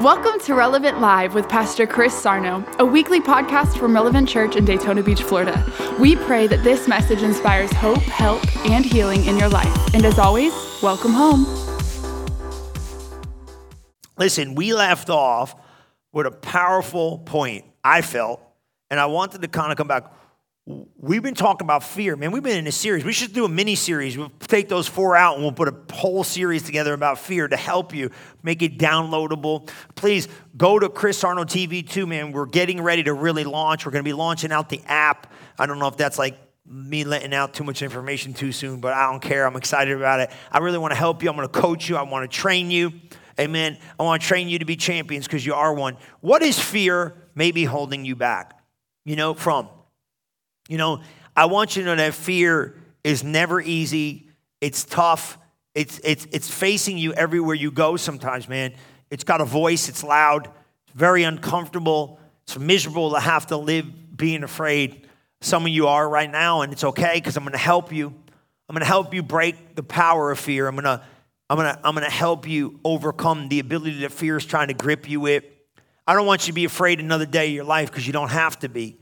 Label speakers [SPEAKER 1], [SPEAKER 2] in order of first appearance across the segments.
[SPEAKER 1] Welcome to Relevant Live with Pastor Chris Sarno, a weekly podcast from Relevant Church in Daytona Beach, Florida. We pray that this message inspires hope, help, and healing in your life. And as always, welcome home.
[SPEAKER 2] Listen, we left off with a powerful point, I felt, and I wanted to kind of come back. We've been talking about fear, man. We've been in a series. We should do a mini series. We'll take those four out and we'll put a whole series together about fear to help you make it downloadable. Please go to Chris Sarno TV too, man. We're getting ready to really launch. We're going to be launching out the app. I don't know if that's like me letting out too much information too soon, but I don't care. I'm excited about it. I really want to help you. I'm going to coach you. I want to train you. Amen. I want to train you to be champions because you are one. What is fear maybe holding you back? You know, from you know, I want you to know that fear is never easy. It's tough. It's, it's, it's facing you everywhere you go sometimes, man. It's got a voice, it's loud, it's very uncomfortable. It's miserable to have to live being afraid. Some of you are right now, and it's okay because I'm going to help you. I'm going to help you break the power of fear. I'm going to I'm going to I'm going to help you overcome the ability that fear is trying to grip you with. I don't want you to be afraid another day of your life because you don't have to be.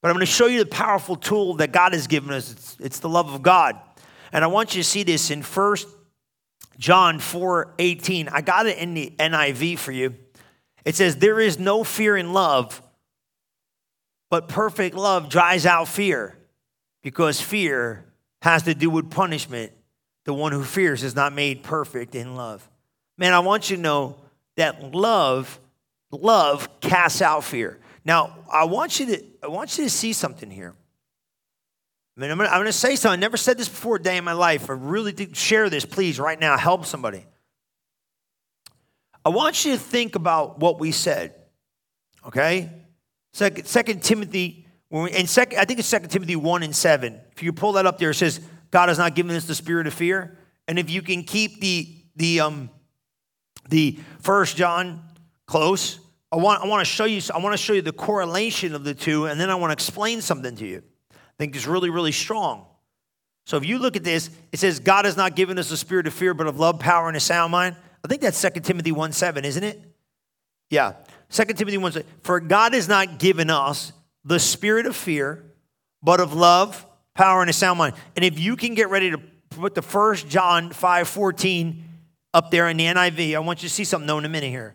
[SPEAKER 2] But I'm going to show you the powerful tool that God has given us. It's, it's the love of God. And I want you to see this in 1 John 4 18. I got it in the NIV for you. It says, There is no fear in love, but perfect love drives out fear, because fear has to do with punishment. The one who fears is not made perfect in love. Man, I want you to know that love, love casts out fear. Now, I want you to, I want you to see something here. I mean, I'm going to say something. I never said this before a day in my life. I really do share this, please, right now. Help somebody. I want you to think about what we said. Okay? Second, Second Timothy, and second, I think it's Second Timothy 1 and 7. If you pull that up there, it says, God has not given us the spirit of fear. And if you can keep the the um the first John close, I want, I want to show you, I want to show you the correlation of the two, and then I want to explain something to you. I think it's really, really strong. So if you look at this, it says, God has not given us a spirit of fear, but of love, power, and a sound mind. I think that's 2 Timothy 1 7, isn't it? Yeah. 2 Timothy 1 7. For God has not given us the spirit of fear, but of love, power, and a sound mind. And if you can get ready to put the first John 5 14 up there in the NIV, I want you to see something though in a minute here.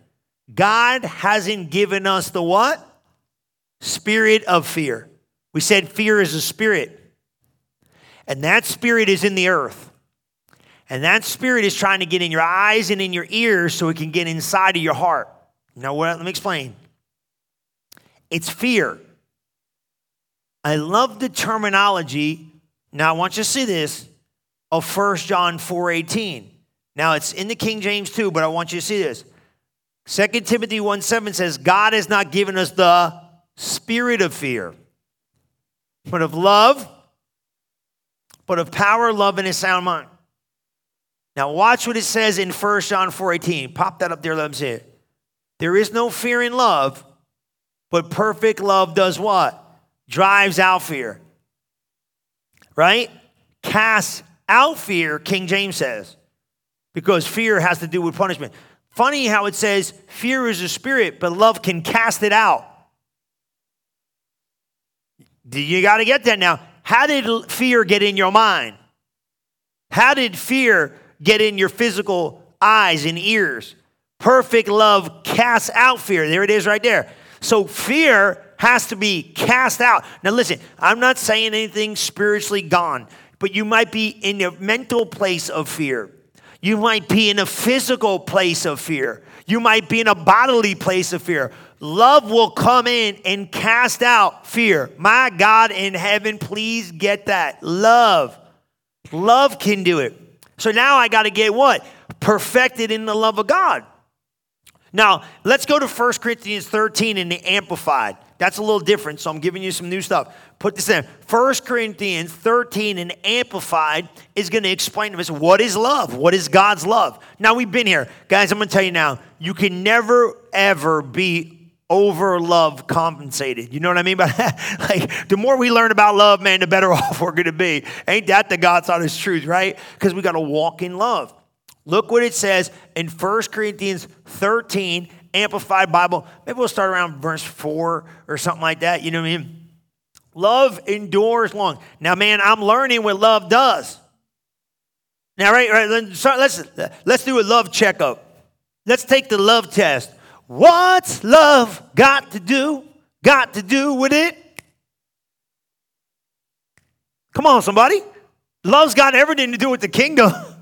[SPEAKER 2] God hasn't given us the what? Spirit of fear. We said fear is a spirit. And that spirit is in the earth. And that spirit is trying to get in your eyes and in your ears so it can get inside of your heart. Now, what, let me explain. It's fear. I love the terminology. Now, I want you to see this of 1 John 4 18. Now, it's in the King James too, but I want you to see this. 2 Timothy 1 7 says, God has not given us the spirit of fear, but of love, but of power, love, and a sound mind. Now watch what it says in 1 John 4 18. Pop that up there, let me see it. There is no fear in love, but perfect love does what? Drives out fear. Right? Casts out fear, King James says, because fear has to do with punishment. Funny how it says fear is a spirit, but love can cast it out. You got to get that now. How did fear get in your mind? How did fear get in your physical eyes and ears? Perfect love casts out fear. There it is right there. So fear has to be cast out. Now, listen, I'm not saying anything spiritually gone, but you might be in a mental place of fear. You might be in a physical place of fear. You might be in a bodily place of fear. Love will come in and cast out fear. My God in heaven, please get that. Love. Love can do it. So now I got to get what? Perfected in the love of God. Now, let's go to 1 Corinthians 13 in the Amplified. That's a little different, so I'm giving you some new stuff. Put this in. 1 Corinthians 13 and Amplified is going to explain to us what is love? What is God's love? Now, we've been here. Guys, I'm going to tell you now, you can never, ever be over love compensated. You know what I mean that? like, the more we learn about love, man, the better off we're going to be. Ain't that the God's honest truth, right? Because we got to walk in love. Look what it says in 1 Corinthians 13 Amplified Bible. Maybe we'll start around verse 4 or something like that. You know what I mean? Love endures long. Now, man, I'm learning what love does. Now, right, right let's, let's, let's do a love checkup. Let's take the love test. What's love got to do? Got to do with it? Come on, somebody. Love's got everything to do with the kingdom.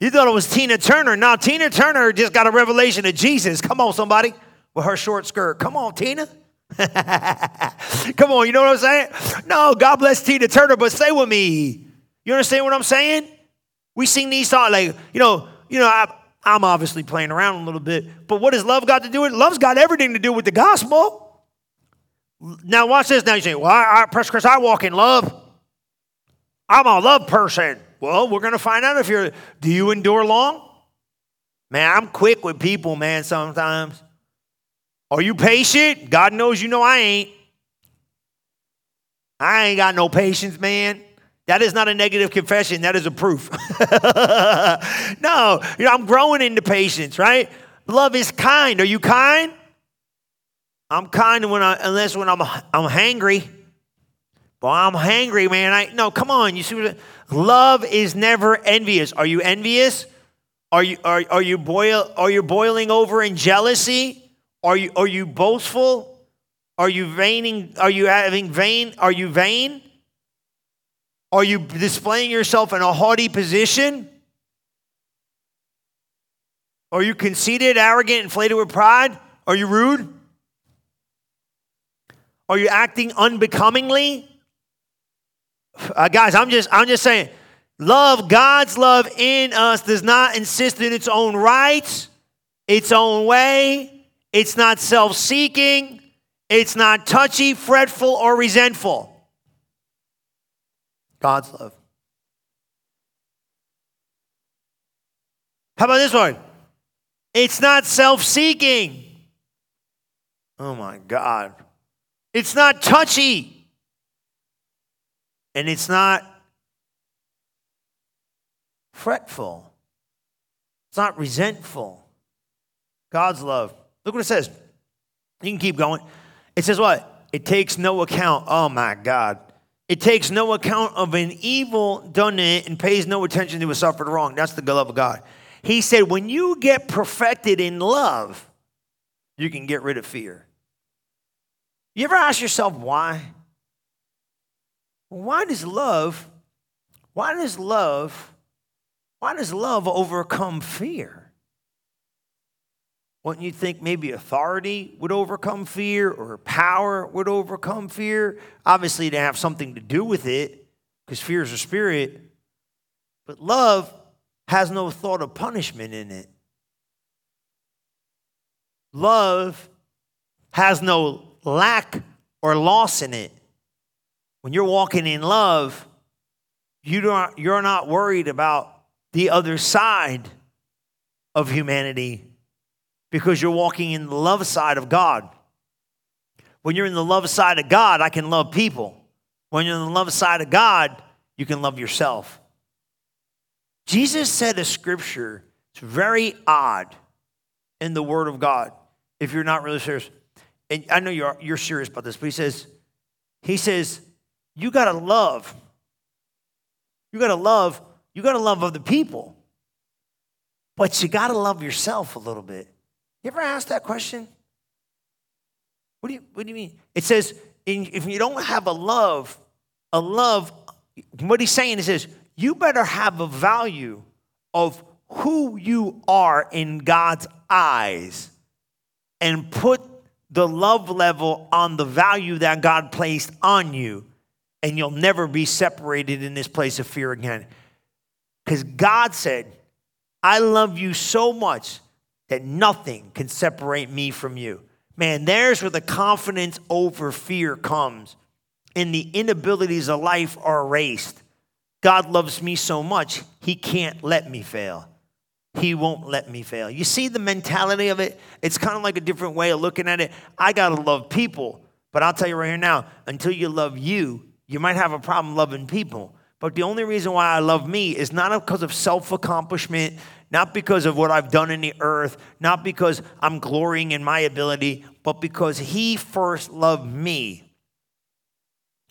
[SPEAKER 2] You thought it was Tina Turner. Now, Tina Turner just got a revelation of Jesus. Come on, somebody, with her short skirt. Come on, Tina. Come on, you know what I'm saying? No, God bless Tina Turner, but stay with me. You understand what I'm saying? We sing these songs like, you know, you know, I, I'm obviously playing around a little bit, but what does love got to do with it? Love's got everything to do with the gospel. Now watch this. Now you say, well, I, I, Chris, I walk in love. I'm a love person. Well, we're going to find out if you're, do you endure long? Man, I'm quick with people, man, sometimes. Are you patient? God knows you know I ain't. I ain't got no patience, man. That is not a negative confession. That is a proof. no, you know, I'm growing into patience, right? Love is kind. Are you kind? I'm kind when I, unless when I'm, I'm hangry. Well, I'm hangry, man. I no, come on. You see what? Love is never envious. Are you envious? Are you are, are you boil are you boiling over in jealousy? Are you are you boastful? Are you vaining? Are you having vain? Are you vain? Are you displaying yourself in a haughty position? Are you conceited, arrogant, inflated with pride? Are you rude? Are you acting unbecomingly? Uh, guys, I'm just I'm just saying, love, God's love in us does not insist in its own rights, its own way. It's not self-seeking. It's not touchy, fretful, or resentful. God's love. How about this one? It's not self-seeking. Oh my God. It's not touchy. And it's not fretful, it's not resentful. God's love. Look what it says. You can keep going. It says what? It takes no account. Oh my God. It takes no account of an evil done it and pays no attention to a suffered wrong. That's the love of God. He said, when you get perfected in love, you can get rid of fear. You ever ask yourself why? Why does love, why does love, why does love overcome fear? Wouldn't you think maybe authority would overcome fear or power would overcome fear? Obviously, to have something to do with it, because fear is a spirit. But love has no thought of punishment in it. Love has no lack or loss in it. When you're walking in love, you don't, you're not worried about the other side of humanity because you're walking in the love side of God. When you're in the love side of God, I can love people. When you're in the love side of God, you can love yourself. Jesus said a scripture, it's very odd in the Word of God, if you're not really serious. And I know you're, you're serious about this, but he says, he says, you got to love. You got to love. You got to love other people. But you got to love yourself a little bit. You ever ask that question? What do you, what do you mean? It says, if you don't have a love, a love, what he's saying is this you better have a value of who you are in God's eyes and put the love level on the value that God placed on you and you'll never be separated in this place of fear again. Because God said, I love you so much that nothing can separate me from you. Man, there's where the confidence over fear comes, and the inabilities of life are erased. God loves me so much, He can't let me fail. He won't let me fail. You see the mentality of it? It's kind of like a different way of looking at it. I got to love people, but I'll tell you right here now until you love you, you might have a problem loving people, But the only reason why I love me is not because of self accomplishment, not because of what I've done in the earth, not because I'm glorying in my ability, but because He first loved me.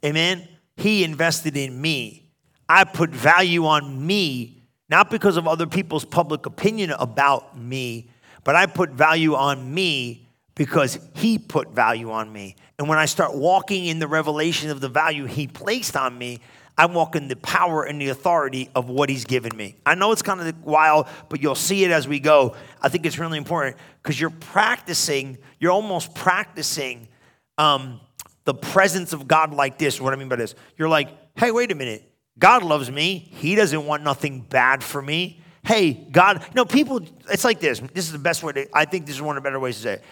[SPEAKER 2] Amen? He invested in me. I put value on me, not because of other people's public opinion about me, but I put value on me because He put value on me. And when I start walking in the revelation of the value He placed on me, I walk in the power and the authority of what He's given me. I know it's kind of wild, but you'll see it as we go. I think it's really important because you're practicing, you're almost practicing um, the presence of God like this. What I mean by this, you're like, hey, wait a minute. God loves me. He doesn't want nothing bad for me. Hey, God, you know, people, it's like this. This is the best way to, I think this is one of the better ways to say it.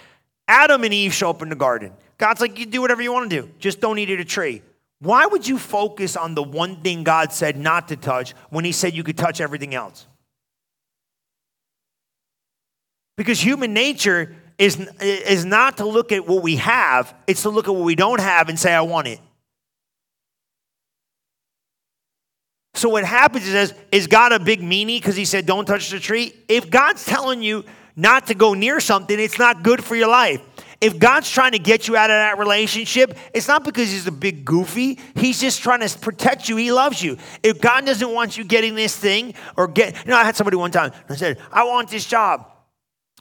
[SPEAKER 2] Adam and Eve show up in the garden. God's like, you do whatever you want to do, just don't eat at a tree. Why would you focus on the one thing God said not to touch when He said you could touch everything else? Because human nature is, is not to look at what we have, it's to look at what we don't have and say, I want it. So what happens is, is God a big meanie because he said, don't touch the tree? If God's telling you not to go near something, it's not good for your life. If God's trying to get you out of that relationship, it's not because he's a big goofy. He's just trying to protect you. He loves you. If God doesn't want you getting this thing or get, you know, I had somebody one time I said, I want this job.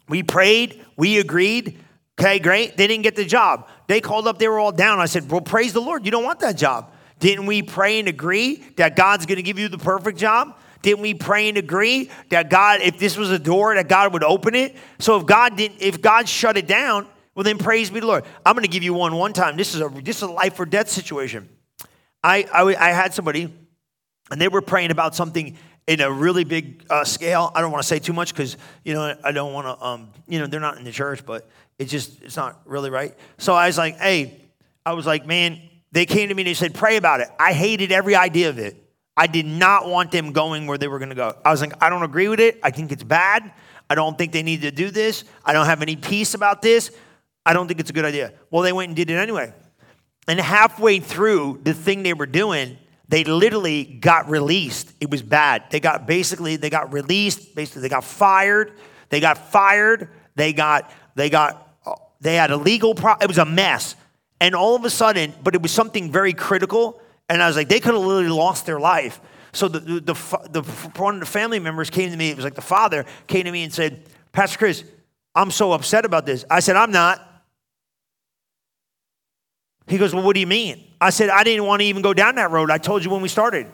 [SPEAKER 2] We prayed, we agreed. Okay, great. They didn't get the job. They called up, they were all down. I said, Well, praise the Lord. You don't want that job. Didn't we pray and agree that God's going to give you the perfect job? Didn't we pray and agree that God, if this was a door, that God would open it? So if God didn't, if God shut it down, well, then praise be the Lord. I'm going to give you one one time. This is a this is a life or death situation. I, I, I had somebody, and they were praying about something in a really big uh, scale. I don't want to say too much because you know I don't want to. Um, you know they're not in the church, but it's just it's not really right. So I was like, hey, I was like, man. They came to me and they said, pray about it. I hated every idea of it. I did not want them going where they were going to go. I was like, I don't agree with it. I think it's bad. I don't think they need to do this. I don't have any peace about this. I don't think it's a good idea. Well, they went and did it anyway. And halfway through the thing they were doing, they literally got released. It was bad. They got basically they got released. Basically, they got fired. They got fired. They got they got they had a legal pro. It was a mess. And all of a sudden, but it was something very critical. And I was like, they could have literally lost their life. So the, the, the, the, one of the family members came to me, it was like the father came to me and said, Pastor Chris, I'm so upset about this. I said, I'm not. He goes, Well, what do you mean? I said, I didn't want to even go down that road. I told you when we started.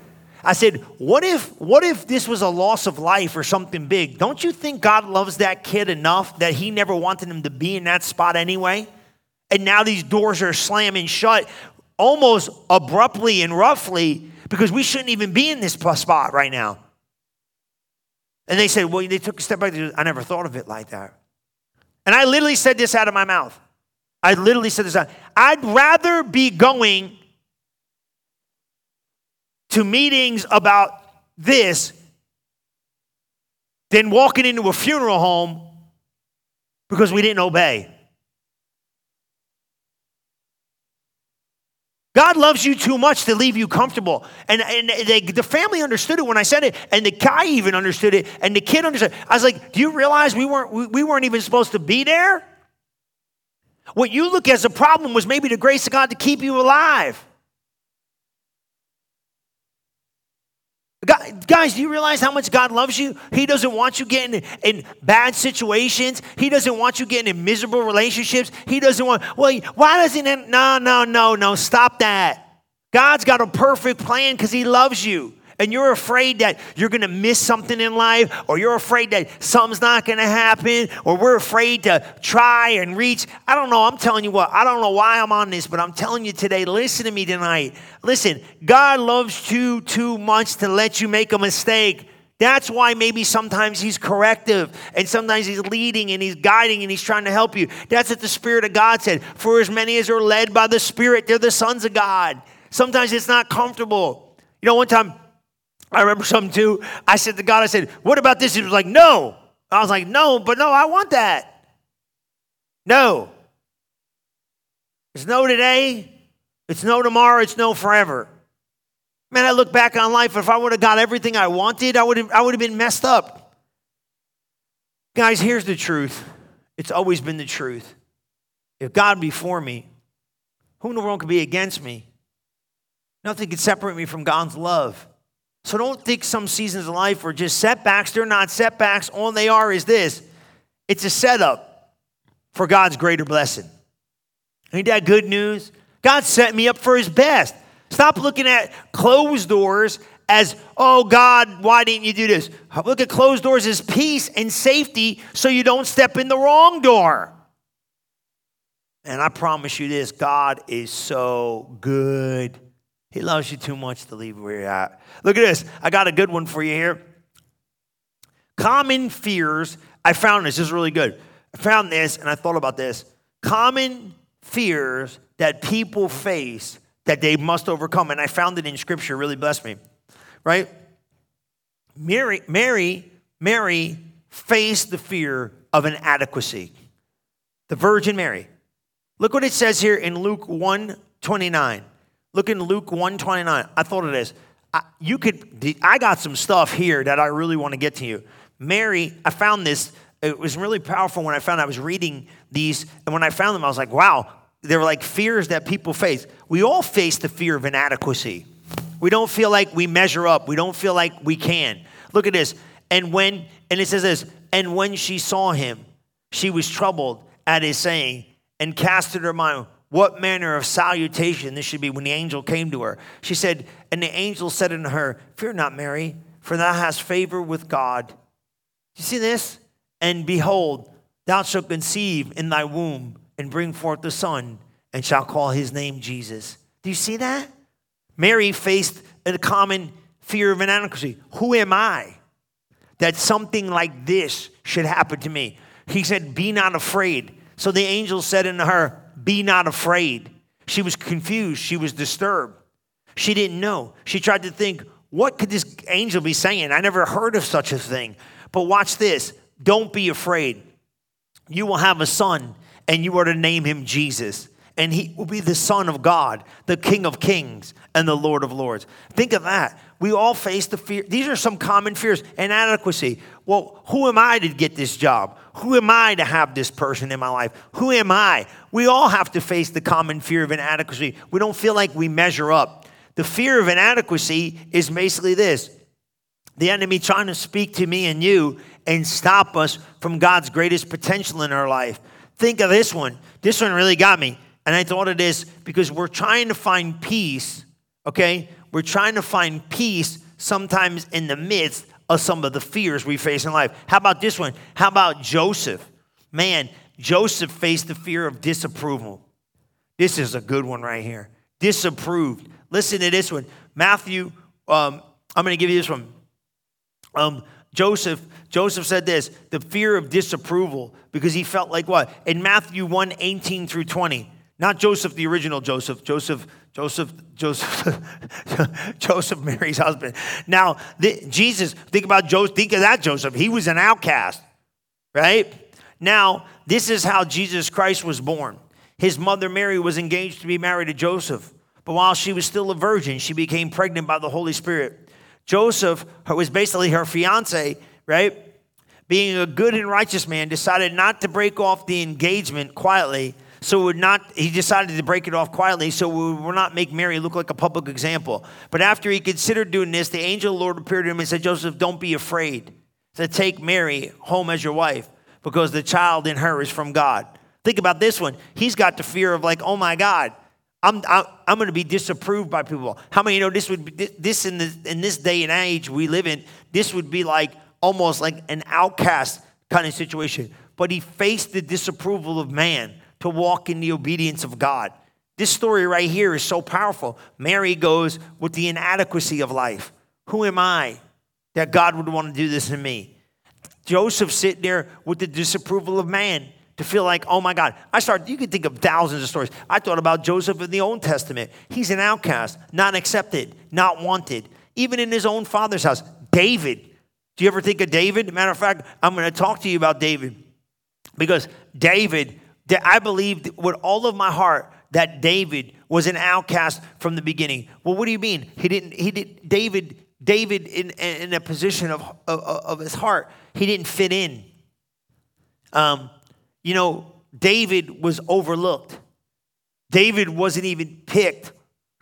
[SPEAKER 2] I said, what if, what if this was a loss of life or something big? Don't you think God loves that kid enough that he never wanted him to be in that spot anyway? And now these doors are slamming shut almost abruptly and roughly because we shouldn't even be in this spot right now. And they said, well, they took a step back. I never thought of it like that. And I literally said this out of my mouth. I literally said this out. I'd rather be going to meetings about this than walking into a funeral home because we didn't obey. God loves you too much to leave you comfortable. And, and they, the family understood it when I said it, and the guy even understood it, and the kid understood. I was like, Do you realize we weren't, we, we weren't even supposed to be there? What you look as a problem was maybe the grace of God to keep you alive. Guys, do you realize how much God loves you? He doesn't want you getting in bad situations. He doesn't want you getting in miserable relationships. He doesn't want, well, why doesn't it? No, no, no, no, stop that. God's got a perfect plan because He loves you and you're afraid that you're going to miss something in life, or you're afraid that something's not going to happen, or we're afraid to try and reach. I don't know. I'm telling you what, I don't know why I'm on this, but I'm telling you today, listen to me tonight. Listen, God loves you too much to let you make a mistake. That's why maybe sometimes he's corrective and sometimes he's leading and he's guiding and he's trying to help you. That's what the Spirit of God said. For as many as are led by the Spirit, they're the sons of God. Sometimes it's not comfortable. You know, one time I remember something too. I said to God, I said, What about this? He was like, No. I was like, No, but no, I want that. No. It's no today, it's no tomorrow, it's no forever. Man, I look back on life. If I would have got everything I wanted, I would have, I would have been messed up. Guys, here's the truth. It's always been the truth. If God be for me, who in the world could be against me? Nothing can separate me from God's love. So don't think some seasons of life are just setbacks. They're not setbacks. All they are is this it's a setup for God's greater blessing. Ain't that good news? God set me up for his best. Stop looking at closed doors as, oh God, why didn't you do this? Look at closed doors as peace and safety so you don't step in the wrong door. And I promise you this God is so good. He loves you too much to leave where you're at. Look at this. I got a good one for you here. Common fears. I found this. This is really good. I found this and I thought about this. Common fears that people face that they must overcome. And I found it in scripture, really blessed me. Right? Mary, Mary, Mary faced the fear of inadequacy. The Virgin Mary. Look what it says here in Luke 1 29. Look in Luke 129. I thought of this. I, you could, I got some stuff here that I really want to get to you. Mary, I found this. It was really powerful when I found I was reading these. And when I found them, I was like, wow, they were like fears that people face. We all face the fear of inadequacy. We don't feel like we measure up. We don't feel like we can. Look at this. And when, and it says this, and when she saw him, she was troubled at his saying and cast in her mind, what manner of salutation this should be when the angel came to her. She said, And the angel said unto her, Fear not, Mary, for thou hast favor with God. Do you see this? And behold, thou shalt conceive in thy womb and bring forth the son, and shalt call his name Jesus. Do you see that? Mary faced a common fear of inadequacy. Who am I that something like this should happen to me? He said, Be not afraid. So the angel said unto her, be not afraid. She was confused. She was disturbed. She didn't know. She tried to think, what could this angel be saying? I never heard of such a thing. But watch this. Don't be afraid. You will have a son, and you are to name him Jesus. And he will be the Son of God, the King of Kings, and the Lord of Lords. Think of that. We all face the fear. These are some common fears. Inadequacy. Well, who am I to get this job? Who am I to have this person in my life? Who am I? We all have to face the common fear of inadequacy. We don't feel like we measure up. The fear of inadequacy is basically this the enemy trying to speak to me and you and stop us from God's greatest potential in our life. Think of this one. This one really got me. And I thought of this because we're trying to find peace, okay? We're trying to find peace sometimes in the midst of some of the fears we face in life. How about this one? How about Joseph? Man, Joseph faced the fear of disapproval. This is a good one right here. Disapproved. Listen to this one. Matthew, um, I'm going to give you this one. Um, Joseph, Joseph said this, the fear of disapproval, because he felt like what? In Matthew 1, 18 through 20. Not Joseph, the original Joseph, Joseph, Joseph, Joseph, Joseph, Mary's husband. Now, the, Jesus, think about Joseph, think of that Joseph. He was an outcast, right? Now, this is how Jesus Christ was born. His mother Mary was engaged to be married to Joseph, but while she was still a virgin, she became pregnant by the Holy Spirit. Joseph who was basically her fiance, right? Being a good and righteous man, decided not to break off the engagement quietly so would not he decided to break it off quietly so we would not make mary look like a public example. But after he considered doing this the angel of the lord appeared to him and said joseph don't be afraid to take mary home as your wife because the child in her is from god. Think about this one. He's got the fear of like oh my god i'm, I'm, going to be disapproved by people. How many you know this would be this in, the, in this day and age we live in this would be like almost like an outcast kind of situation. But he faced the disapproval of man to walk in the obedience of God. This story right here is so powerful. Mary goes with the inadequacy of life. Who am I that God would want to do this in me? Joseph sitting there with the disapproval of man to feel like, oh my God. I start, you can think of thousands of stories. I thought about Joseph in the Old Testament. He's an outcast, not accepted, not wanted, even in his own father's house. David. Do you ever think of David? Matter of fact, I'm going to talk to you about David because David that I believe with all of my heart that David was an outcast from the beginning. Well, what do you mean? He didn't, he did, David, David in, in a position of, of, of his heart, he didn't fit in. Um, you know, David was overlooked. David wasn't even picked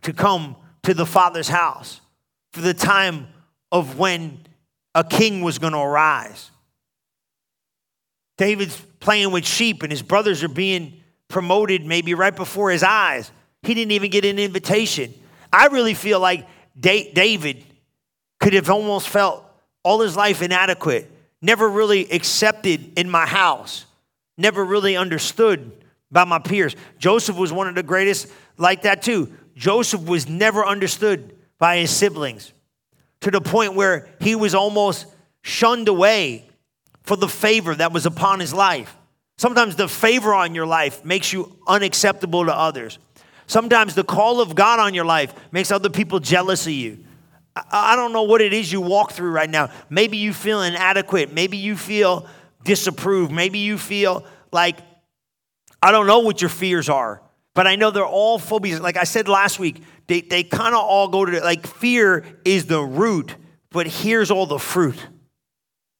[SPEAKER 2] to come to the Father's house for the time of when a king was going to arise. David's playing with sheep, and his brothers are being promoted maybe right before his eyes. He didn't even get an invitation. I really feel like David could have almost felt all his life inadequate, never really accepted in my house, never really understood by my peers. Joseph was one of the greatest like that too. Joseph was never understood by his siblings to the point where he was almost shunned away for the favor that was upon his life. Sometimes the favor on your life makes you unacceptable to others. Sometimes the call of God on your life makes other people jealous of you. I don't know what it is you walk through right now. Maybe you feel inadequate. Maybe you feel disapproved. Maybe you feel like, I don't know what your fears are, but I know they're all phobias. Like I said last week, they, they kind of all go to, like, fear is the root, but here's all the fruit.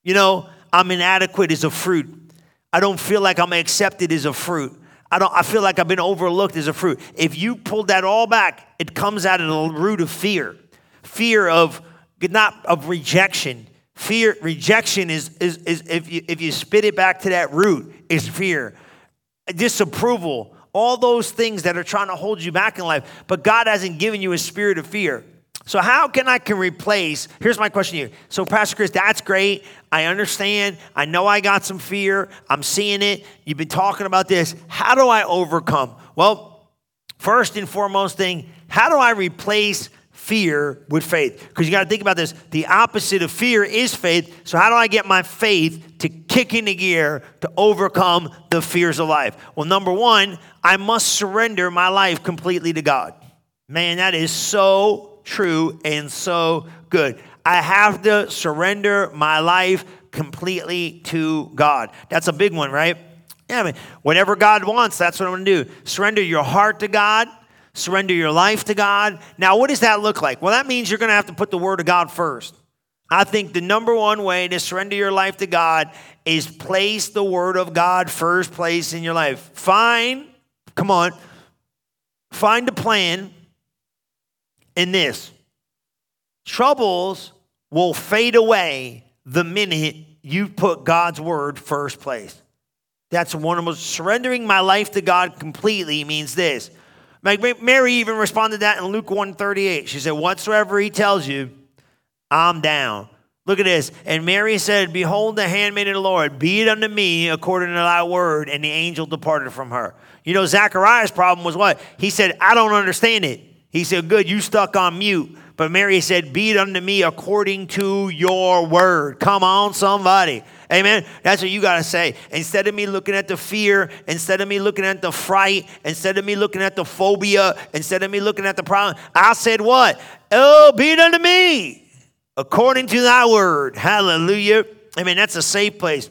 [SPEAKER 2] You know, I'm inadequate is a fruit. I don't feel like I'm accepted as a fruit. I don't I feel like I've been overlooked as a fruit. If you pull that all back, it comes out of the root of fear. Fear of not of rejection. Fear, rejection is, is, is if you if you spit it back to that root, is fear. Disapproval, all those things that are trying to hold you back in life. But God hasn't given you a spirit of fear. So how can I can replace? Here's my question to you. So Pastor Chris, that's great. I understand. I know I got some fear. I'm seeing it. You've been talking about this. How do I overcome? Well, first and foremost thing, how do I replace fear with faith? Because you got to think about this. The opposite of fear is faith. So how do I get my faith to kick into gear to overcome the fears of life? Well, number 1, I must surrender my life completely to God. Man, that is so true and so good. I have to surrender my life completely to God. That's a big one, right? Yeah, I mean, whatever God wants, that's what I'm going to do. Surrender your heart to God, surrender your life to God. Now, what does that look like? Well, that means you're going to have to put the Word of God first. I think the number one way to surrender your life to God is place the Word of God first place in your life. Find, come on, find a plan in this troubles will fade away the minute you put God's word first place. That's one of the most surrendering my life to God completely means this. Mary even responded to that in Luke 138. She said, Whatsoever he tells you, I'm down. Look at this. And Mary said, Behold, the handmaid of the Lord, be it unto me according to thy word. And the angel departed from her. You know, Zachariah's problem was what? He said, I don't understand it. He said, Good, you stuck on mute. But Mary said, Be it unto me according to your word. Come on, somebody. Amen. That's what you got to say. Instead of me looking at the fear, instead of me looking at the fright, instead of me looking at the phobia, instead of me looking at the problem, I said, What? Oh, be it unto me according to thy word. Hallelujah. I mean, that's a safe place.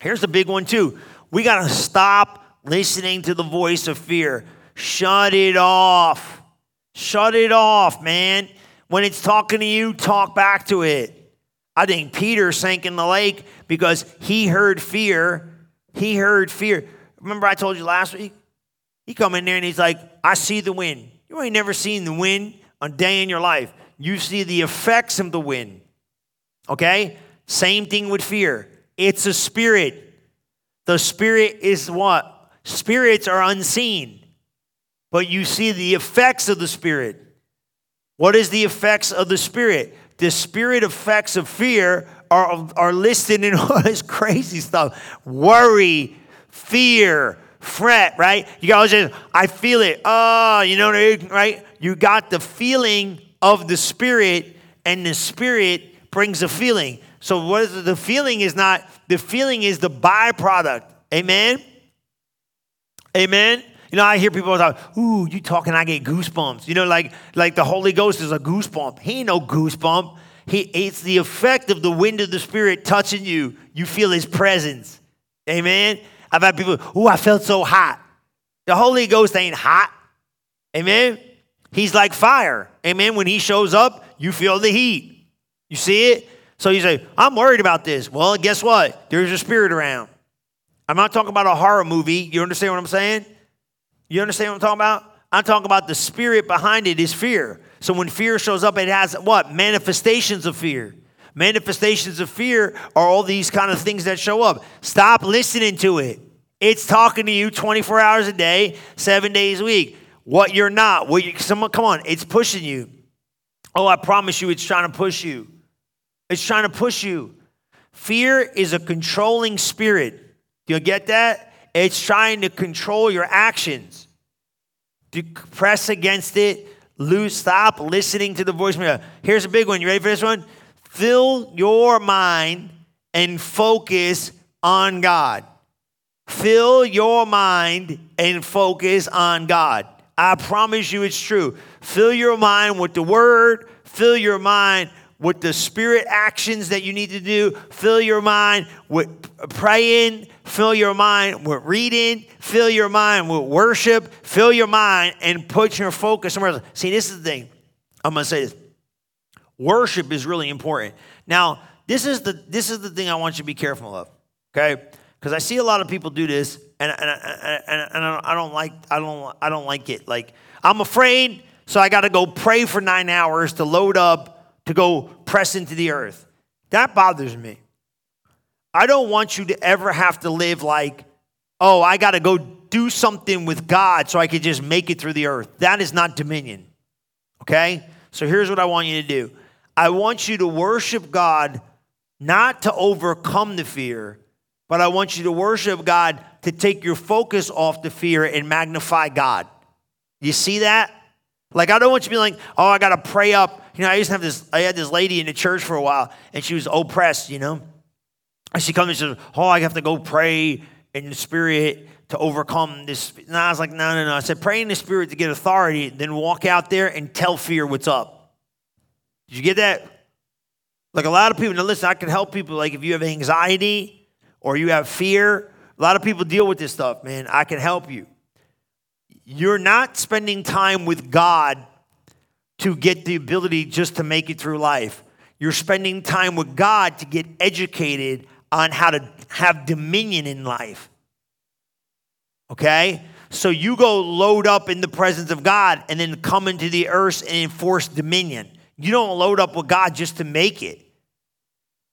[SPEAKER 2] Here's the big one, too. We got to stop listening to the voice of fear, shut it off. Shut it off, man. When it's talking to you, talk back to it. I think Peter sank in the lake because he heard fear. He heard fear. Remember I told you last week? He come in there and he's like, I see the wind. You ain't never seen the wind a day in your life. You see the effects of the wind. Okay? Same thing with fear. It's a spirit. The spirit is what? Spirits are unseen but you see the effects of the Spirit. What is the effects of the Spirit? The Spirit effects of fear are, are listed in all this crazy stuff worry, fear, fret, right? You guys just, I feel it. Oh, you know, right? You got the feeling of the Spirit, and the Spirit brings a feeling. So, what is the feeling? Is not the feeling is the byproduct. Amen. Amen. You know, I hear people talk, ooh, you talking, I get goosebumps. You know, like, like the Holy Ghost is a goosebump. He ain't no goosebump. He, it's the effect of the wind of the Spirit touching you. You feel His presence. Amen. I've had people, ooh, I felt so hot. The Holy Ghost ain't hot. Amen. He's like fire. Amen. When he shows up, you feel the heat. You see it? So you say, I'm worried about this. Well, guess what? There's a spirit around. I'm not talking about a horror movie. You understand what I'm saying? You understand what I'm talking about? I'm talking about the spirit behind it is fear. So when fear shows up, it has what? Manifestations of fear. Manifestations of fear are all these kind of things that show up. Stop listening to it. It's talking to you 24 hours a day, seven days a week. What you're not, what you, someone, come on, it's pushing you. Oh, I promise you, it's trying to push you. It's trying to push you. Fear is a controlling spirit. Do you get that? It's trying to control your actions. To press against it, lose, stop listening to the voice. Here's a big one. You ready for this one? Fill your mind and focus on God. Fill your mind and focus on God. I promise you it's true. Fill your mind with the word, fill your mind with the spirit actions that you need to do. Fill your mind with praying. Fill your mind with reading. Fill your mind with worship. Fill your mind and put your focus somewhere else. See, this is the thing. I'm going to say this. Worship is really important. Now, this is the this is the thing I want you to be careful of. Okay? Because I see a lot of people do this, and, and, and, and I don't like I don't I don't like it. Like I'm afraid, so I got to go pray for nine hours to load up to go press into the earth. That bothers me. I don't want you to ever have to live like, oh, I got to go do something with God so I could just make it through the earth. That is not dominion. Okay? So here's what I want you to do I want you to worship God not to overcome the fear, but I want you to worship God to take your focus off the fear and magnify God. You see that? Like, I don't want you to be like, oh, I got to pray up. You know, I used to have this, I had this lady in the church for a while, and she was oppressed, you know? And she comes and says, oh, I have to go pray in the spirit to overcome this. And I was like, no, no, no. I said, pray in the spirit to get authority, then walk out there and tell fear what's up. Did you get that? Like a lot of people, now listen, I can help people. Like if you have anxiety or you have fear, a lot of people deal with this stuff, man. I can help you you're not spending time with God to get the ability just to make it through life. You're spending time with God to get educated on how to have dominion in life. Okay? So you go load up in the presence of God and then come into the earth and enforce dominion. You don't load up with God just to make it.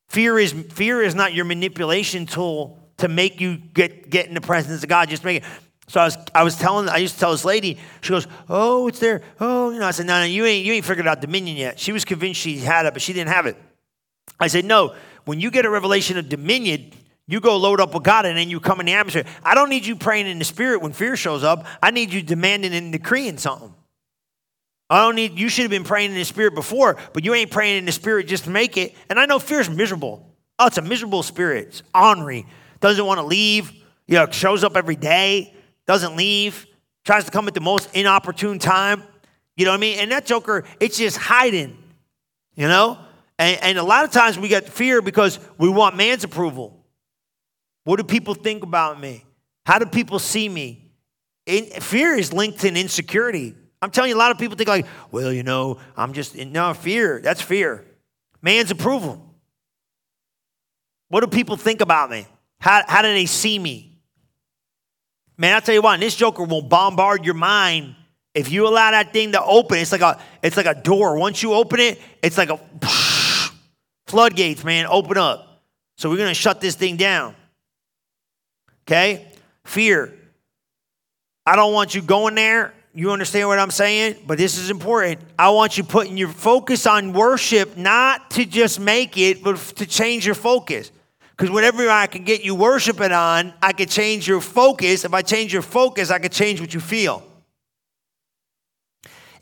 [SPEAKER 2] Fear is fear is not your manipulation tool to make you get, get in the presence of God. Just make it. So I was, I was telling, I used to tell this lady, she goes, oh, it's there. Oh, you know, I said, no, no, you ain't, you ain't figured out dominion yet. She was convinced she had it, but she didn't have it. I said, no, when you get a revelation of dominion, you go load up with God and then you come in the atmosphere. I don't need you praying in the spirit when fear shows up. I need you demanding and decreeing something. I don't need, you should have been praying in the spirit before, but you ain't praying in the spirit just to make it. And I know fear's miserable. Oh, it's a miserable spirit. It's ornery. Doesn't want to leave. You know, shows up every day doesn't leave, tries to come at the most inopportune time. You know what I mean? And that joker, it's just hiding, you know? And, and a lot of times we get fear because we want man's approval. What do people think about me? How do people see me? In, fear is linked to insecurity. I'm telling you, a lot of people think like, well, you know, I'm just no fear. That's fear. Man's approval. What do people think about me? How, how do they see me? Man, I'll tell you what, this joker will bombard your mind. If you allow that thing to open, it's like a it's like a door. Once you open it, it's like a floodgates, man, open up. So we're gonna shut this thing down. Okay? Fear. I don't want you going there. You understand what I'm saying? But this is important. I want you putting your focus on worship, not to just make it, but to change your focus. Because whatever I can get you worshiping on, I could change your focus. If I change your focus, I could change what you feel.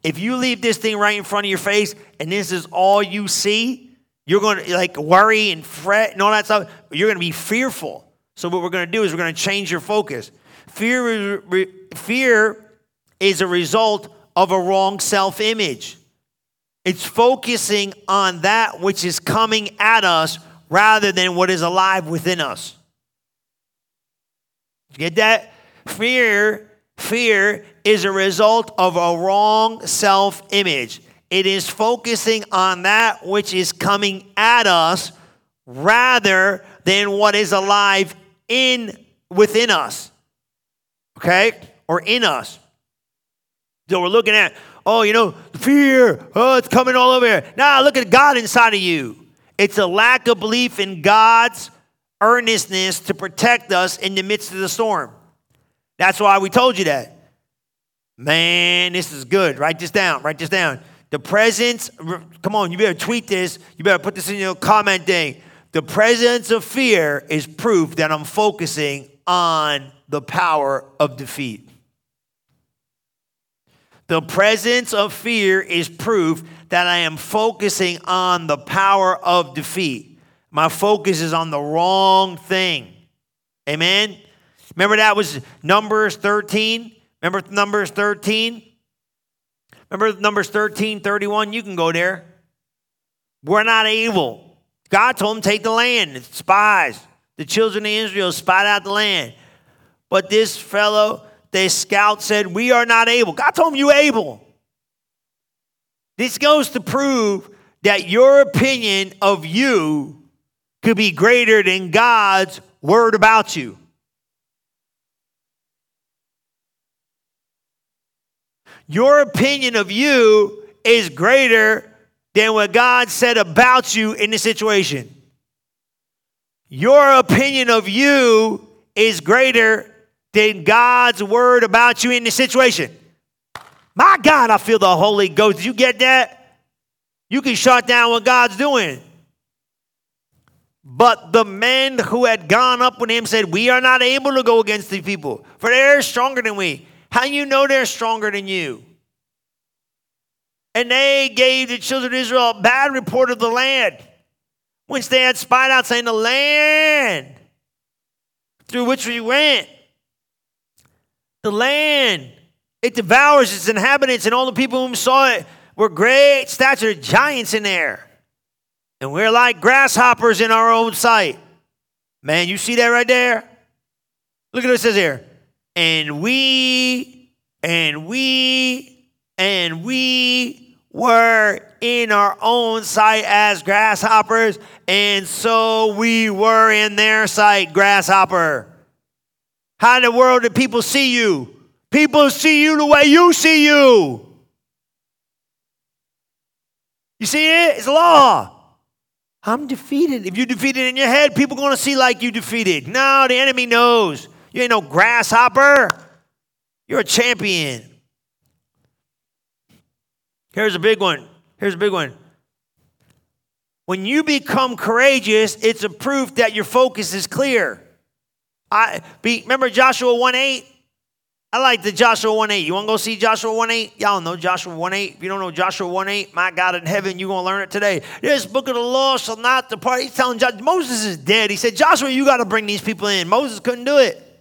[SPEAKER 2] If you leave this thing right in front of your face and this is all you see, you're going to like worry and fret and all that stuff. You're going to be fearful. So what we're going to do is we're going to change your focus. Fear, fear is a result of a wrong self-image. It's focusing on that which is coming at us rather than what is alive within us. You get that? Fear, Fear is a result of a wrong self image. It is focusing on that which is coming at us rather than what is alive in within us. Okay? Or in us. So we're looking at, oh, you know, fear, oh, it's coming all over here. Now look at God inside of you. It's a lack of belief in God's earnestness to protect us in the midst of the storm. That's why we told you that. Man, this is good. Write this down. Write this down. The presence, come on, you better tweet this. You better put this in your comment thing. The presence of fear is proof that I'm focusing on the power of defeat. The presence of fear is proof that I am focusing on the power of defeat. My focus is on the wrong thing. Amen? Remember that was Numbers 13? Remember Numbers 13? Remember Numbers 13, 31? You can go there. We're not able. God told them take the land, spies. The children of Israel spied out the land. But this fellow, the scout said, We are not able. God told him, You able. This goes to prove that your opinion of you could be greater than God's word about you. Your opinion of you is greater than what God said about you in the situation. Your opinion of you is greater than God's word about you in the situation. My God, I feel the Holy Ghost. Did you get that? You can shut down what God's doing. But the men who had gone up with him said, We are not able to go against these people, for they're stronger than we. How you know they're stronger than you? And they gave the children of Israel a bad report of the land, which they had spied out, saying, The land through which we went, the land it devours its inhabitants, and all the people whom saw it were great stature, giants in there. And we're like grasshoppers in our own sight. Man, you see that right there? Look at what it says here. And we, and we, and we were in our own sight as grasshoppers, and so we were in their sight, grasshopper. How in the world did people see you? People see you the way you see you. You see it? It's law. I'm defeated. If you're defeated in your head, people are going to see like you defeated. No, the enemy knows. You ain't no grasshopper. You're a champion. Here's a big one. Here's a big one. When you become courageous, it's a proof that your focus is clear. I be, remember Joshua 1 8? I like the Joshua 1 8. You want to go see Joshua 1 8? Y'all know Joshua 1 8. If you don't know Joshua 1 8, my God in heaven, you're going to learn it today. This book of the law shall not depart. He's telling Joshua, Moses is dead. He said, Joshua, you got to bring these people in. Moses couldn't do it.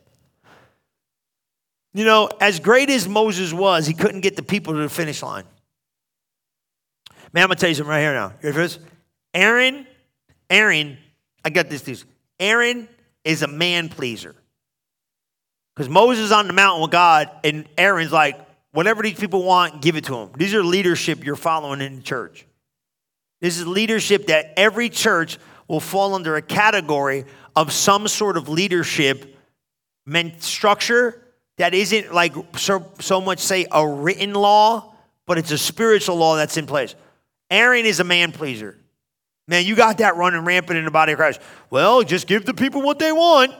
[SPEAKER 2] You know, as great as Moses was, he couldn't get the people to the finish line. Man, I'm to tell you something right here now. Here it Aaron, Aaron, I got this, this. Aaron is a man pleaser. Because Moses is on the mountain with God, and Aaron's like, whatever these people want, give it to them. These are leadership you're following in the church. This is leadership that every church will fall under a category of some sort of leadership structure that isn't like so, so much say a written law, but it's a spiritual law that's in place. Aaron is a man pleaser. Man, you got that running rampant in the body of Christ. Well, just give the people what they want.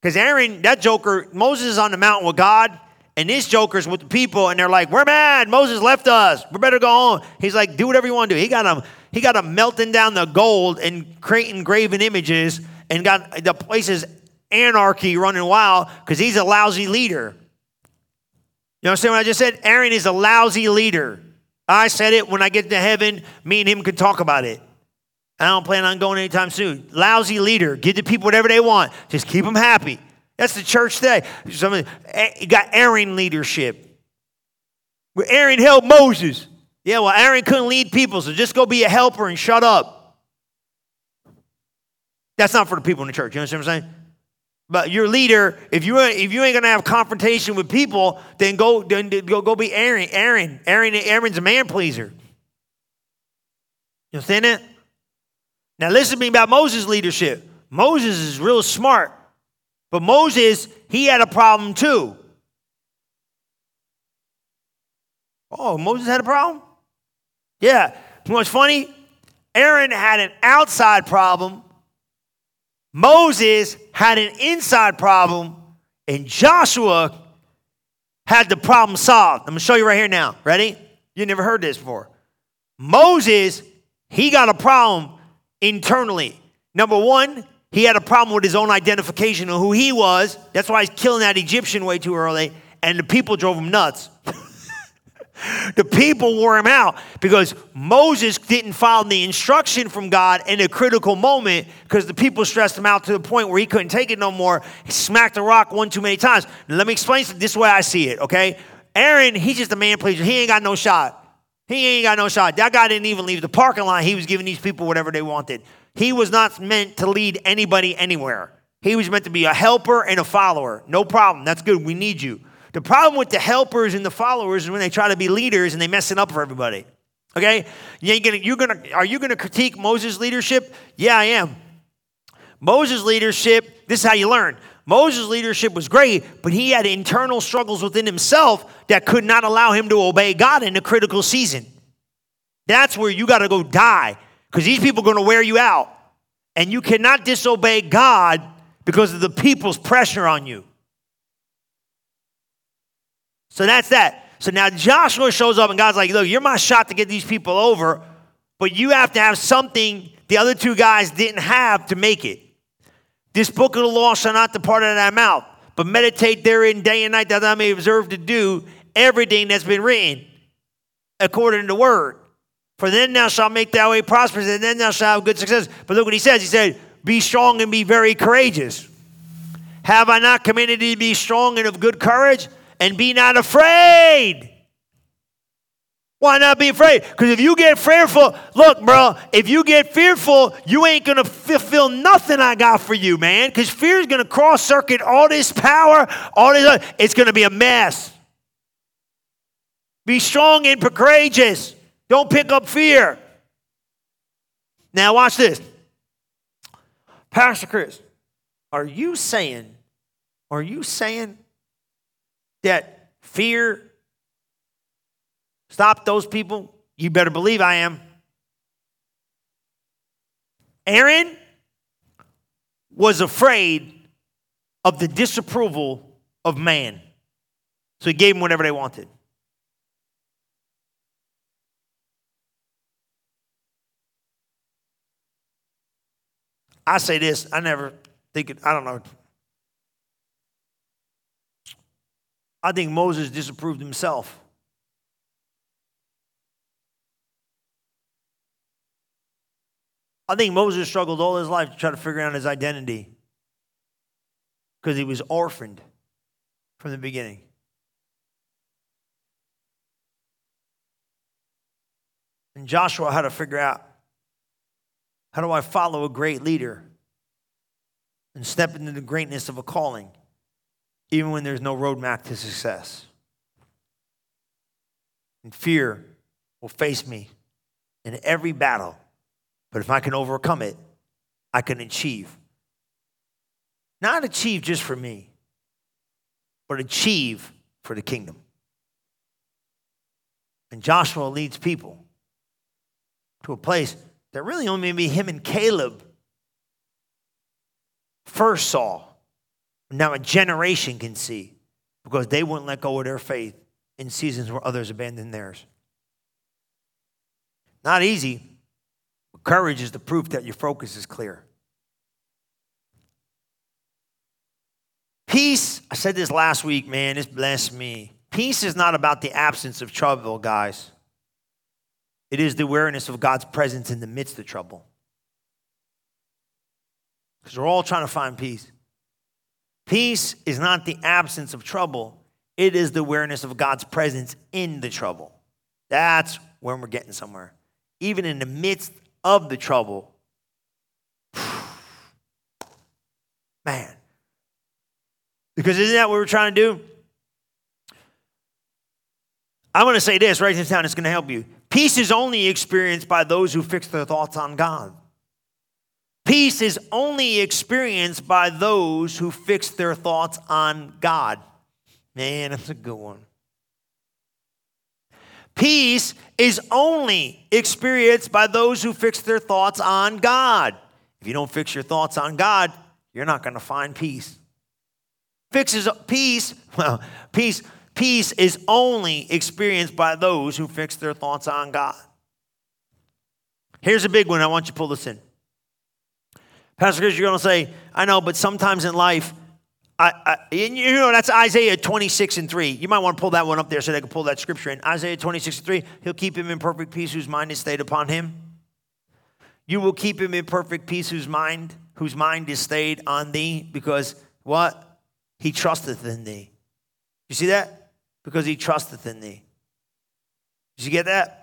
[SPEAKER 2] Because Aaron, that joker, Moses is on the mountain with God, and this joker's with the people, and they're like, We're mad. Moses left us. We better go home. He's like, Do whatever you want to do. He got them, he got them melting down the gold and creating graven images, and got the places anarchy running wild because he's a lousy leader. You understand what I just said? Aaron is a lousy leader. I said it when I get to heaven, me and him can talk about it. I don't plan on going anytime soon. Lousy leader. Give the people whatever they want. Just keep them happy. That's the church today. Some, eh, you got Aaron leadership. Where Aaron helped Moses. Yeah, well, Aaron couldn't lead people, so just go be a helper and shut up. That's not for the people in the church. You understand what I'm saying? But your leader, if you if you ain't gonna have confrontation with people, then go then go go be Aaron. Aaron, Aaron, Aaron's a man pleaser. You understand that? Now listen to me about Moses' leadership. Moses is real smart, but Moses he had a problem too. Oh, Moses had a problem? Yeah. You know what's funny? Aaron had an outside problem. Moses had an inside problem. And Joshua had the problem solved. I'm to show you right here now. Ready? You never heard this before. Moses, he got a problem internally. Number one, he had a problem with his own identification of who he was. That's why he's killing that Egyptian way too early. And the people drove him nuts. The people wore him out because Moses didn't follow the instruction from God in a critical moment because the people stressed him out to the point where he couldn't take it no more. He smacked the rock one too many times. Now, let me explain this way I see it, okay? Aaron, he's just a man pleaser. He ain't got no shot. He ain't got no shot. That guy didn't even leave the parking lot. He was giving these people whatever they wanted. He was not meant to lead anybody anywhere. He was meant to be a helper and a follower. No problem. That's good. We need you. The problem with the helpers and the followers is when they try to be leaders and they mess it up for everybody. Okay? You ain't gonna, you're gonna, are you going to critique Moses' leadership? Yeah, I am. Moses' leadership, this is how you learn. Moses' leadership was great, but he had internal struggles within himself that could not allow him to obey God in a critical season. That's where you got to go die because these people are going to wear you out. And you cannot disobey God because of the people's pressure on you. So that's that. So now Joshua shows up and God's like, look, you're my shot to get these people over, but you have to have something the other two guys didn't have to make it. This book of the law shall not depart out of thy mouth, but meditate therein day and night that thou may observe to do everything that's been written according to the word. For then thou shalt make thy way prosperous, and then thou shalt have good success. But look what he says. He said, Be strong and be very courageous. Have I not commanded thee to be strong and of good courage? And be not afraid. Why not be afraid? Because if you get fearful, look, bro, if you get fearful, you ain't going to fulfill nothing I got for you, man. Because fear is going to cross circuit all this power, all this, it's going to be a mess. Be strong and courageous. Don't pick up fear. Now, watch this. Pastor Chris, are you saying, are you saying that fear stopped those people? You better believe I am. Aaron was afraid of the disapproval of man. So he gave them whatever they wanted. I say this, I never think I don't know, I think Moses disapproved himself. I think Moses struggled all his life to try to figure out his identity because he was orphaned from the beginning. And Joshua had to figure out how do I follow a great leader and step into the greatness of a calling? Even when there's no roadmap to success. And fear will face me in every battle, but if I can overcome it, I can achieve. Not achieve just for me, but achieve for the kingdom. And Joshua leads people to a place that really only maybe him and Caleb first saw now a generation can see because they wouldn't let go of their faith in seasons where others abandoned theirs. Not easy, but courage is the proof that your focus is clear. Peace, I said this last week, man, this blessed me. Peace is not about the absence of trouble, guys. It is the awareness of God's presence in the midst of trouble. Because we're all trying to find peace. Peace is not the absence of trouble, it is the awareness of God's presence in the trouble. That's when we're getting somewhere. Even in the midst of the trouble, man, Because isn't that what we're trying to do? I'm going to say this, write this down, it's going to help you. Peace is only experienced by those who fix their thoughts on God. Peace is only experienced by those who fix their thoughts on God. Man, that's a good one. Peace is only experienced by those who fix their thoughts on God. If you don't fix your thoughts on God, you're not going to find peace. Fixes peace, well, peace peace is only experienced by those who fix their thoughts on God. Here's a big one. I want you to pull this in. Pastor Chris, you're going to say, I know, but sometimes in life, I, I, you know, that's Isaiah 26 and 3. You might want to pull that one up there so they can pull that scripture in. Isaiah 26 and 3. He'll keep him in perfect peace whose mind is stayed upon him. You will keep him in perfect peace whose mind, whose mind is stayed on thee, because what? He trusteth in thee. You see that? Because he trusteth in thee. Did you get that?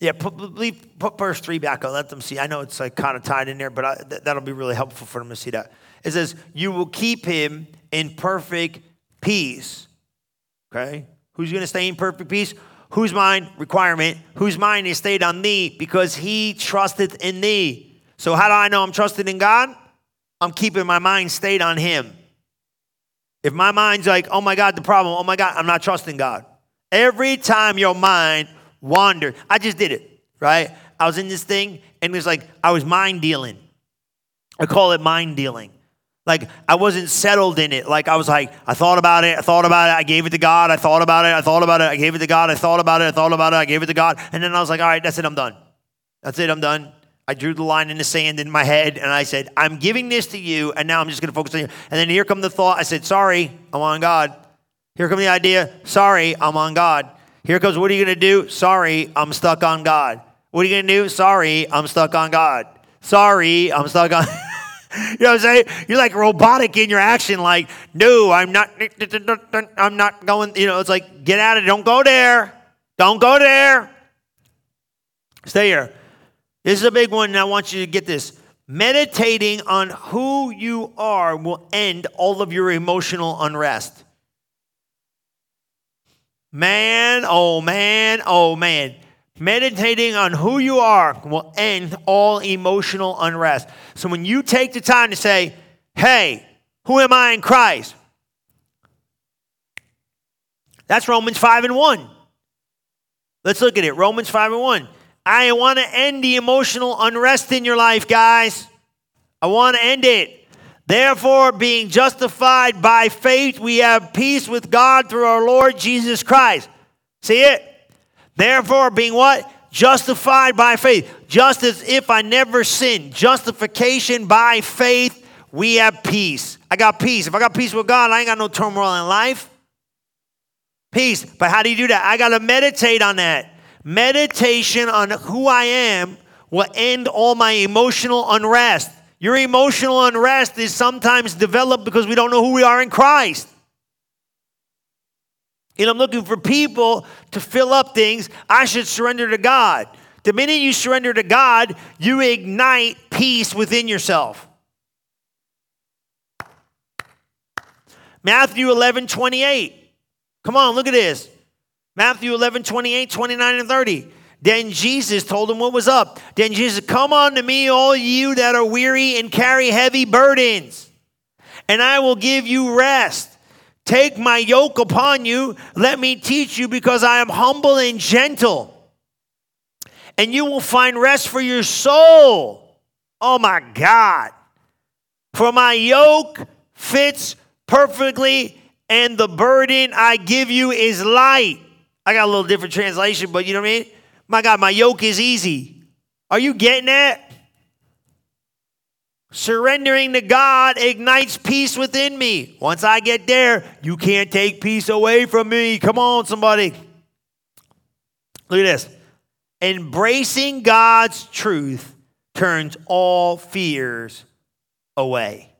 [SPEAKER 2] Yeah, put, put verse 3 back. I'll let them see. I know it's like kind of tied in there, but I, th- that'll be really helpful for them to see that. It says, You will keep him in perfect peace. Okay? Who's going to stay in perfect peace? Whose mind, requirement, whose mind is stayed on thee because he trusteth in thee. So, how do I know I'm trusted in God? I'm keeping my mind stayed on him. If my mind's like, oh my God, the problem, oh my God, I'm not trusting God. Every time your mind wandered, I just did it, right? I was in this thing and it was like I was mind dealing. I call it mind dealing. Like I wasn't settled in it. Like I was like, I thought about it, I thought about it, I gave it to God, I thought about it, I thought about it, I gave it to God, I thought about it, I thought about it, I gave it to God. And then I was like, all right, that's it, I'm done. That's it, I'm done. I drew the line in the sand in my head and I said, I'm giving this to you, and now I'm just gonna focus on you. And then here come the thought, I said, sorry, I'm on God. Here come the idea, sorry, I'm on God. Here comes, what are you gonna do? Sorry, I'm stuck on God. What are you gonna do? Sorry, I'm stuck on God. Sorry, I'm stuck on You know what I'm saying? You're like robotic in your action, like, no, I'm not, I'm not going, you know, it's like, get out of it. Don't go there. Don't go there. Stay here. This is a big one, and I want you to get this. Meditating on who you are will end all of your emotional unrest. Man, oh man, oh man. Meditating on who you are will end all emotional unrest. So when you take the time to say, hey, who am I in Christ? That's Romans 5 and 1. Let's look at it. Romans 5 and 1. I want to end the emotional unrest in your life, guys. I want to end it. Therefore, being justified by faith, we have peace with God through our Lord Jesus Christ. See it? Therefore, being what? Justified by faith. Just as if I never sinned. Justification by faith, we have peace. I got peace. If I got peace with God, I ain't got no turmoil in life. Peace. But how do you do that? I got to meditate on that. Meditation on who I am will end all my emotional unrest. Your emotional unrest is sometimes developed because we don't know who we are in Christ and I'm looking for people to fill up things, I should surrender to God. The minute you surrender to God, you ignite peace within yourself. Matthew 11, 28. Come on, look at this. Matthew 11, 28, 29, and 30. Then Jesus told him what was up. Then Jesus, come unto me, all you that are weary and carry heavy burdens, and I will give you rest. Take my yoke upon you. Let me teach you because I am humble and gentle. And you will find rest for your soul. Oh my God. For my yoke fits perfectly, and the burden I give you is light. I got a little different translation, but you know what I mean? My God, my yoke is easy. Are you getting that? Surrendering to God ignites peace within me. Once I get there, you can't take peace away from me. Come on, somebody. Look at this. Embracing God's truth turns all fears away.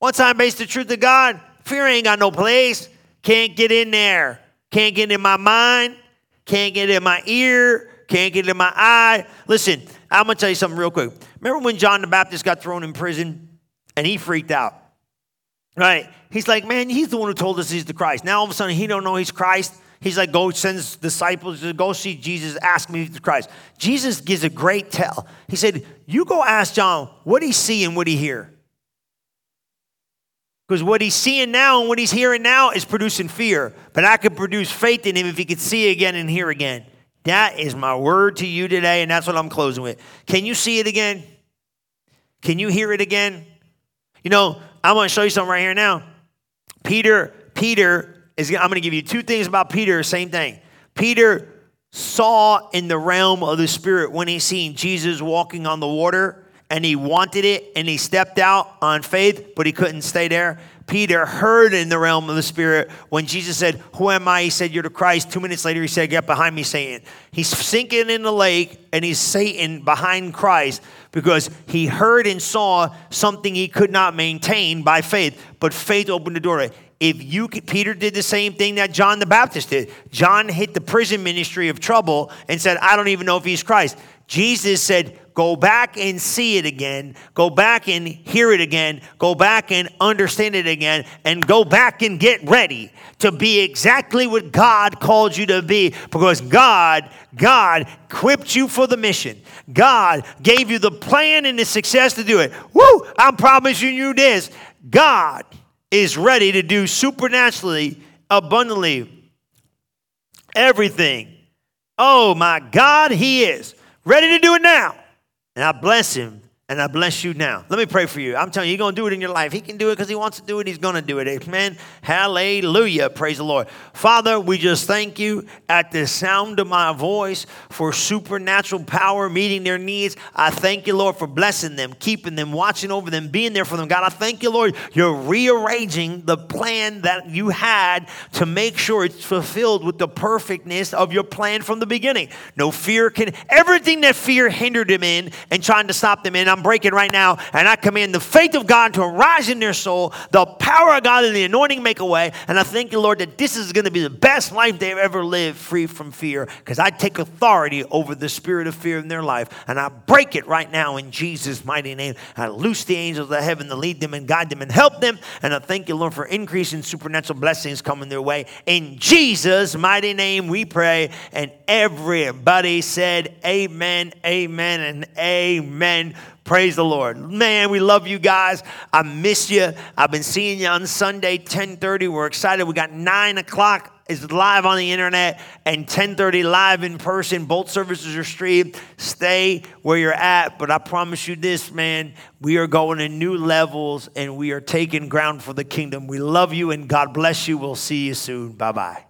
[SPEAKER 2] Once I embrace the truth of God, fear ain't got no place. Can't get in there. Can't get in my mind. Can't get it in my ear. Can't get it in my eye. Listen, I'm going to tell you something real quick. Remember when John the Baptist got thrown in prison and he freaked out? Right? He's like, man, he's the one who told us he's the Christ. Now all of a sudden he don't know he's Christ. He's like, go sends disciples to go see Jesus, ask me if he's the Christ. Jesus gives a great tell. He said, You go ask John what he see and what he hear. Because what he's seeing now and what he's hearing now is producing fear. But I could produce faith in him if he could see again and hear again. That is my word to you today, and that's what I'm closing with. Can you see it again? Can you hear it again? You know, I'm going to show you something right here now. Peter, Peter is I'm going to give you two things about Peter, same thing. Peter saw in the realm of the spirit when he seen Jesus walking on the water and he wanted it and he stepped out on faith, but he couldn't stay there. Peter heard in the realm of the Spirit when Jesus said, Who am I? He said, You're the Christ. Two minutes later, he said, Get behind me, Satan. He's sinking in the lake and he's Satan behind Christ because he heard and saw something he could not maintain by faith, but faith opened the door. If you Peter did the same thing that John the Baptist did. John hit the prison ministry of trouble and said, I don't even know if he's Christ. Jesus said, Go back and see it again. Go back and hear it again. Go back and understand it again. And go back and get ready to be exactly what God called you to be because God, God equipped you for the mission. God gave you the plan and the success to do it. Woo! I'm promising you this. God is ready to do supernaturally, abundantly, everything. Oh my God, He is ready to do it now. And I bless him and I bless you now. Let me pray for you. I'm telling you, He's going to do it in your life. He can do it because He wants to do it. He's going to do it. Amen. Hallelujah. Praise the Lord. Father, we just thank you at the sound of my voice for supernatural power meeting their needs. I thank you, Lord, for blessing them, keeping them, watching over them, being there for them. God, I thank you, Lord, you're rearranging the plan that you had to make sure it's fulfilled with the perfectness of your plan from the beginning. No fear can, everything that fear hindered them in and trying to stop them in, I'm I'm breaking right now, and I command the faith of God to arise in their soul, the power of God and the anointing make a way. And I thank you, Lord, that this is going to be the best life they've ever lived free from fear because I take authority over the spirit of fear in their life, and I break it right now in Jesus' mighty name. I loose the angels of heaven to lead them and guide them and help them. And I thank you, Lord, for increasing supernatural blessings coming their way. In Jesus' mighty name, we pray. And everybody said, Amen, Amen, and Amen. Praise the Lord. Man, we love you guys. I miss you. I've been seeing you on Sunday, 1030. We're excited. We got 9 o'clock is live on the internet and 1030 live in person. Both services are streamed. Stay where you're at. But I promise you this, man, we are going to new levels and we are taking ground for the kingdom. We love you and God bless you. We'll see you soon. Bye bye.